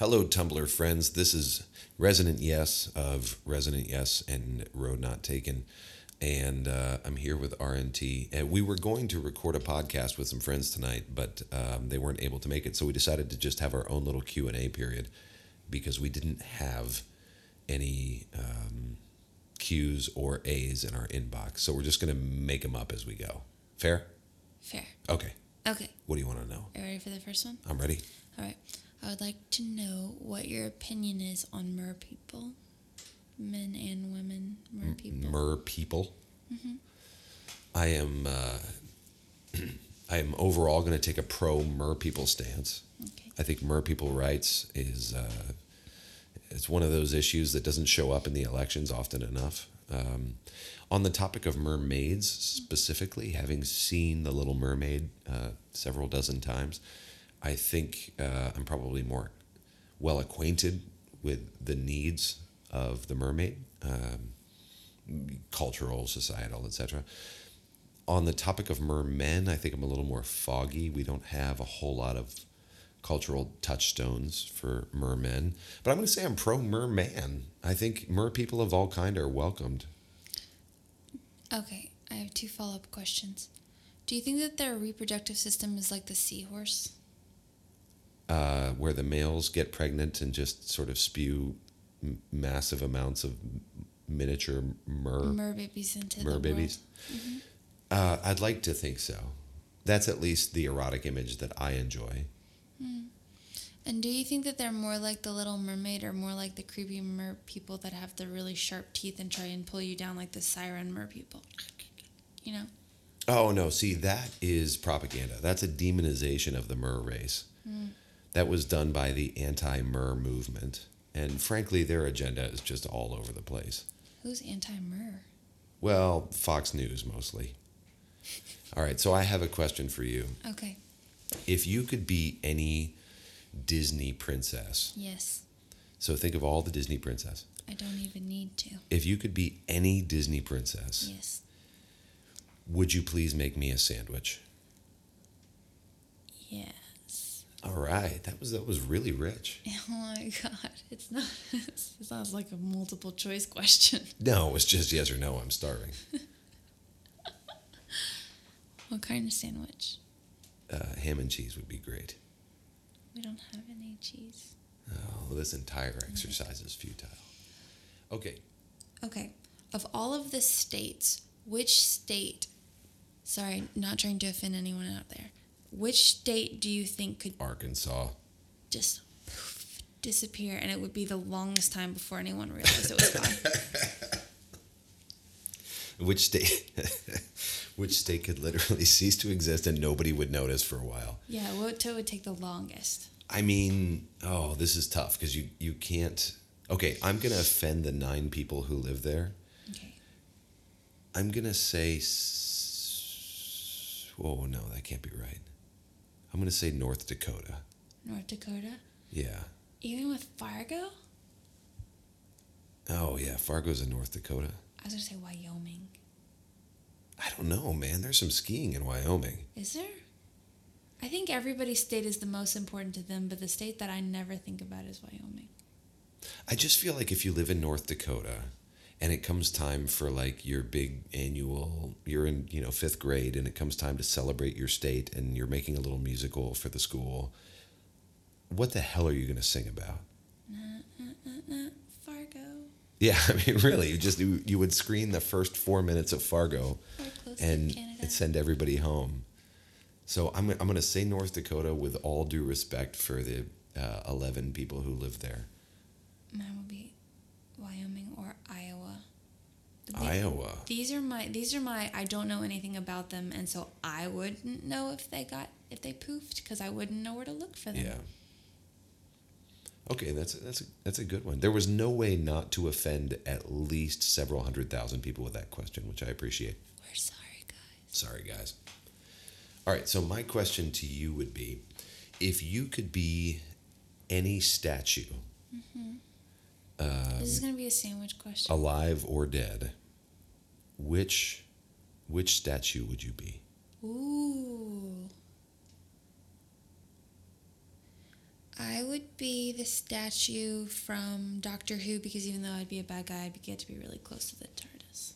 Hello, Tumblr friends. This is Resident Yes of Resident Yes and Road Not Taken. And uh, I'm here with RNT. And we were going to record a podcast with some friends tonight, but um, they weren't able to make it. So we decided to just have our own little Q&A period because we didn't have any um, Q's or A's in our inbox. So we're just going to make them up as we go. Fair? Fair. Okay. Okay. What do you want to know? Are you ready for the first one? I'm ready. All right. I would like to know what your opinion is on mer people, men and women, mer people. Mer people. I am. Uh, I am overall going to take a pro mer people stance. Okay. I think mer people rights is. Uh, it's one of those issues that doesn't show up in the elections often enough. Um, on the topic of mermaids specifically, having seen The Little Mermaid uh, several dozen times, I think uh, I'm probably more well acquainted with the needs of the mermaid, um, cultural, societal, etc. On the topic of mermen, I think I'm a little more foggy. We don't have a whole lot of cultural touchstones for mermen, but I'm going to say I'm pro merman. I think mer people of all kind are welcomed. Okay. I have two follow up questions. Do you think that their reproductive system is like the seahorse? Uh, where the males get pregnant and just sort of spew m- massive amounts of m- miniature mer Mer babies into mer the babies. Uh, I'd like to think so. That's at least the erotic image that I enjoy. world. And do you think that they're more like the Little Mermaid or more like the creepy mer people that have the really sharp teeth and try and pull you down like the siren mer people? You know? Oh no! See, that is propaganda. That's a demonization of the mer race. That was done by the anti-mer movement, and frankly, their agenda is just all over the place. Who's anti mer? Well, Fox News mostly. All right, so I have a question for you. Okay. If you could be any Disney princess, Yes. so think of all the Disney princess. I don't even need to. If you could be any Disney princess, Yes. would you please make me a sandwich? Yes. All right, that was that was really rich. Oh my god. It's not it sounds like a multiple choice question. No, it was just yes or no. I'm starving. What kind of sandwich? Uh, ham and cheese would be great. We don't have any cheese. Oh, this entire exercise is futile. Okay, Okay. Of all of the states, which state sorry, not trying to offend anyone out there. Which state do you think could Arkansas. just poof, disappear and it would be the longest time before anyone realized it was gone? Which state? which state could literally cease to exist and nobody would notice for a while? yeah, what would take the longest? I mean, oh, this is tough because you you can't. Okay, I'm gonna offend the nine people who live there. Okay. I'm gonna say. Oh no, that can't be right. I'm gonna say North Dakota. North Dakota? Yeah. Even with Fargo? Oh yeah, Fargo's in North Dakota. I was gonna say Wyoming. I don't know, man. There's some skiing in Wyoming. Is there? I think everybody's state is the most important to them, but the state that I never think about is Wyoming. I just feel like if you live in North Dakota and it comes time for like your big annual you're in, you know, 5th grade and it comes time to celebrate your state and you're making a little musical for the school, what the hell are you going to sing about? Fargo. Yeah, I mean really, you just you, you would screen the first 4 minutes of Fargo and send everybody home. So I'm I'm going to say North Dakota with all due respect for the uh, 11 people who live there. Mine would be Wyoming or Iowa. Iowa. These are my these are my I don't know anything about them, and so I wouldn't know if they got if they poofed because I wouldn't know where to look for them. Yeah. Okay, that's that's a, that's a good one. There was no way not to offend at least several hundred thousand people with that question, which I appreciate. We're sorry, guys. Sorry, guys. All right, so my question to you would be, if you could be any statue, mm-hmm. um, this is gonna be a sandwich question. alive or dead, which which statue would you be? Ooh. I would be the statue from Doctor Who because even though I'd be a bad guy, I'd get to be really close to the TARDIS.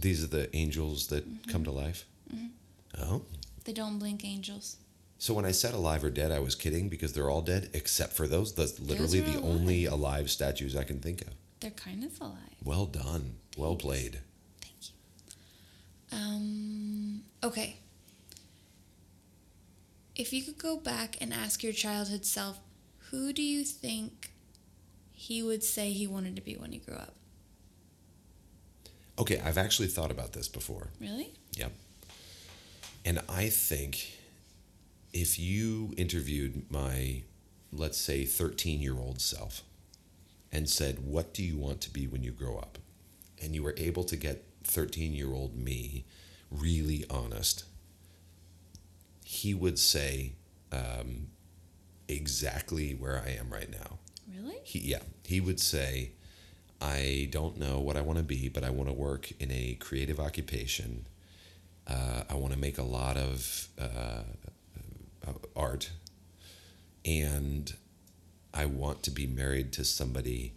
These are the angels that Mm-hmm. come to life. Oh. They don't blink angels. So when I said alive or dead, I was kidding because they're all dead except for those. That's literally are the alive. only alive statues I can think of. They're kind of alive. Well done. Well played. Um. Okay. If you could go back and ask your childhood self, who do you think he would say he wanted to be when he grew up? Okay, I've actually thought about this before. Really? Yep. And I think if you interviewed my, let's say, 13 year old self and said, What do you want to be when you grow up? And you were able to get 13 year old me really honest, he would say um, exactly where I am right now. Really? He, yeah, he would say, I don't know what I want to be, but I want to work in a creative occupation. Uh, I want to make a lot of uh, uh, art, and I want to be married to somebody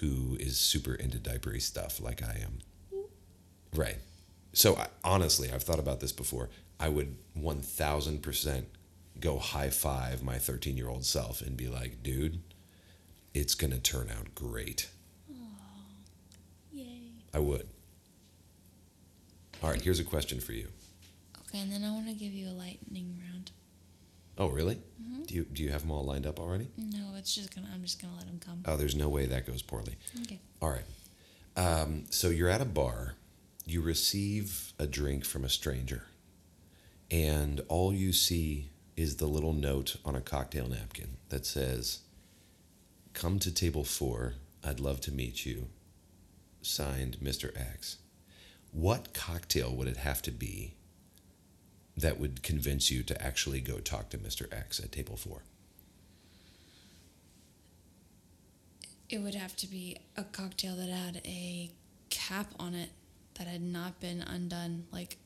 who is super into diapery stuff like I am. Right. So I, honestly, I've thought about this before. I would one thousand percent go high five my thirteen year old self and be like, dude, it's gonna turn out great. Yay. I would. All right, here's a question for you. Okay, and then I want to give you a lightning round. Oh, really? Do you do you have them all lined up already? No, it's just gonna. I'm just gonna let them come. Oh, there's no way that goes poorly. Okay. All right. Um, so you're at a bar, you receive a drink from a stranger, and all you see is the little note on a cocktail napkin that says, Come to table four. I'd love to meet you. Signed, Mr. X. What cocktail would it have to be that would convince you to actually go talk to Mr. X at table four? It would have to be a cocktail that had a cap on it that had not been undone. Like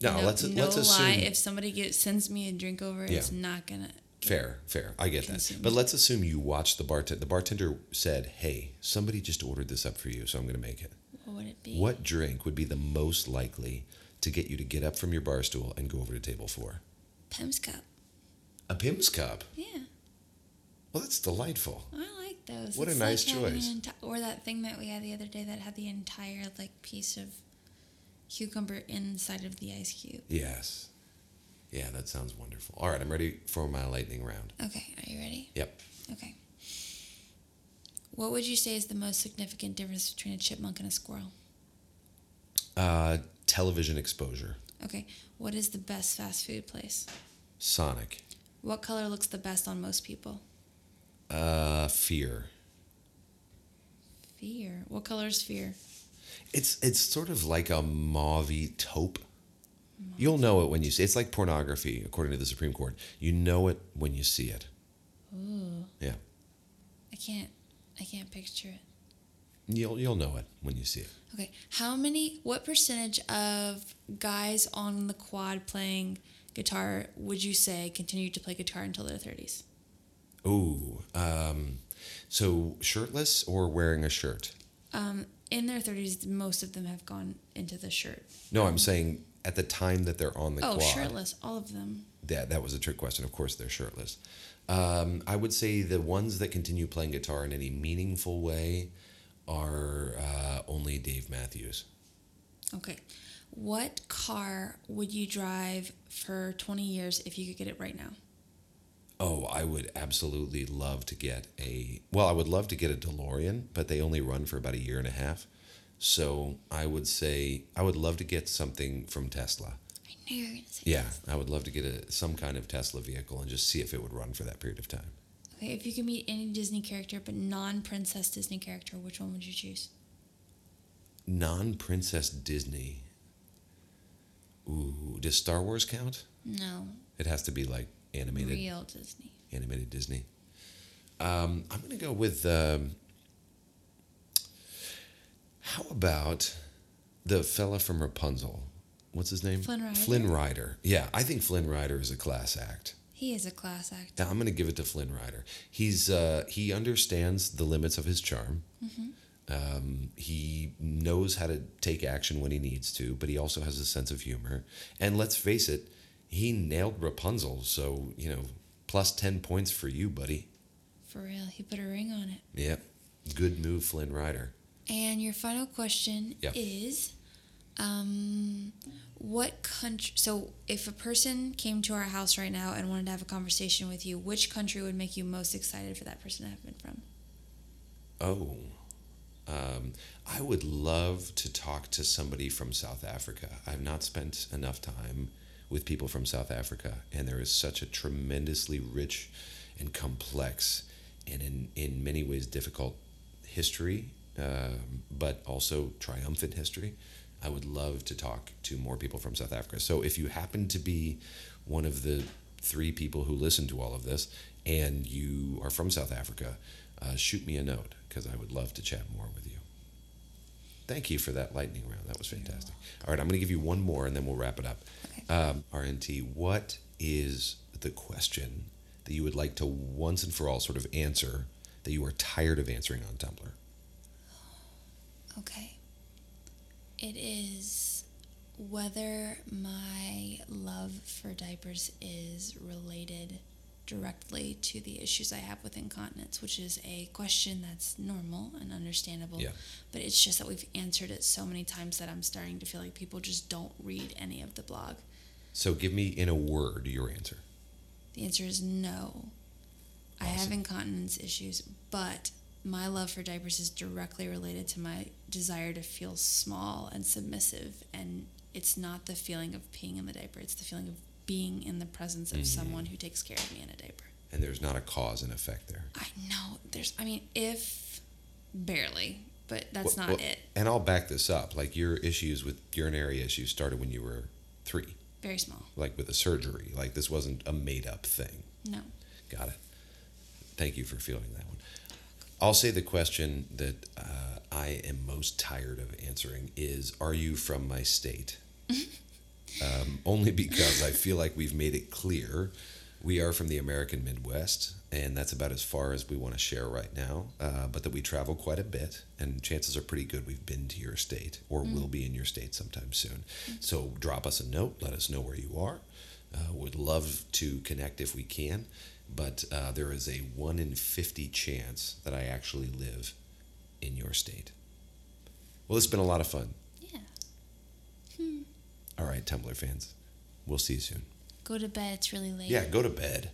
No, no, let's no let's lie. assume If somebody get, sends me a drink over, it's not gonna. Fair, fair. I get that. But let's assume you watched the bartender. The bartender said, "Hey, somebody just ordered this up for you, so I'm going to make it." What would it be? What drink would be the most likely to get you to get up from your bar stool and go over to table four? Pimm's cup. A Pimm's cup. Yeah, Well, that's delightful. I like those. What a nice like choice. enti- or that thing that we had the other day that had the entire like piece of cucumber inside of the ice cube. Yes. Yeah, that sounds wonderful. All right, I'm ready for my lightning round. Okay, are you ready? Yep. Okay. What would you say is the most significant difference between a chipmunk and a squirrel? Uh, television exposure. Okay. What is the best fast food place? Sonic. What color looks the best on most people? Uh, fear. Fear. What color is fear? It's it's sort of like a mauvey taupe. You'll know it when you see. It's like pornography, according to the Supreme Court. You know it when you see it. Ooh. Yeah, I can't. I can't picture it. you'll you'll know it when you see it. Okay. How many? What percentage of guys on the quad playing guitar would you say continue to play guitar until their thirties? Ooh, um, so shirtless or wearing a shirt? Um, in their thirties, most of them have gone into the shirt. No, I'm saying at the time that they're on the oh, quad. shirtless, all of them. That that was a trick question. Of course, they're shirtless. Um, I would say the ones that continue playing guitar in any meaningful way are uh, only Dave Matthews. Okay. What car would you drive for 20 years if you could get it right now? Oh, I would absolutely love to get a. Well, I would love to get a DeLorean, but they only run for about a year and a half. So I would say I would love to get something from Tesla. I knew you were going to say Yeah, I would love to get a some kind of Tesla vehicle and just see if it would run for that period of time. Okay, if you could meet any Disney character but non-princess Disney character, which one would you choose? Non Princess Disney. Ooh, does Star Wars count? No, It has to be like animated real Disney. animated Disney. Um, I'm gonna go with. Um, how about the fella from Rapunzel? What's his name? Flynn Rider? Flynn Rider. Yeah, I think Flynn Rider is a class act. He is a class act. Now I'm going to give it to Flynn Rider. He's uh, he understands the limits of his charm. Um, he knows how to take action when he needs to, but he also has a sense of humor. And let's face it, he nailed Rapunzel. So you know, plus ten points for you, buddy. For real, he put a ring on it. Yep, good move, Flynn Rider. And your final question Yep. is um, what country? So, if a person came to our house right now and wanted to have a conversation with you, which country would make you most excited for that person to have been from? Oh, um, I would love to talk to somebody from South Africa. I've not spent enough time with people from South Africa, and there is such a tremendously rich and complex and in, in many ways difficult history, um, but also triumphant history. I would love to talk to more people from South Africa. So if you happen to be one of the three people who listen to all of this and you are from South Africa, uh, shoot me a note because I would love to chat more with you. Thank you for that lightning round. That was fantastic. All right, I'm going to give you one more and then we'll wrap it up. Um, RNT, what is the question that you would like to once and for all sort of answer that you are tired of answering on Tumblr? Okay. It is whether my love for diapers is related directly to the issues I have with incontinence, which is a question that's normal and understandable. Yeah. But it's just that we've answered it so many times that I'm starting to feel like people just don't read any of the blog. So give me in a word your answer. The answer is no. I have incontinence issues, but my love for diapers is directly related to my desire to feel small and submissive. And it's not the feeling of peeing in the diaper, it's the feeling of being in the presence of Mhm. someone who takes care of me in a diaper. And there's not a cause and effect there. I know there's, I mean, if barely, but that's Well- not well, it. And I'll back this up. Like your issues with urinary issues started when you were three, Very small. like with a surgery. Like this wasn't a made up thing. No. Got it. Thank you for feeling that one. I'll say the question that uh, I am most tired of answering is Are you from my state? um, only because I feel like we've made it clear we are from the American Midwest, and that's about as far as we want to share right now. Uh, but that we travel quite a bit, and chances are pretty good we've been to your state or will be in your state sometime soon. So drop us a note, let us know where you are. Uh, would love to connect if we can, but uh, there is a 1 in 50 chance that I actually live in your state. Well, it's been a lot of fun. Yeah. All right, Tumblr fans, we'll see you soon. Go to bed. It's really late. Yeah, go to bed.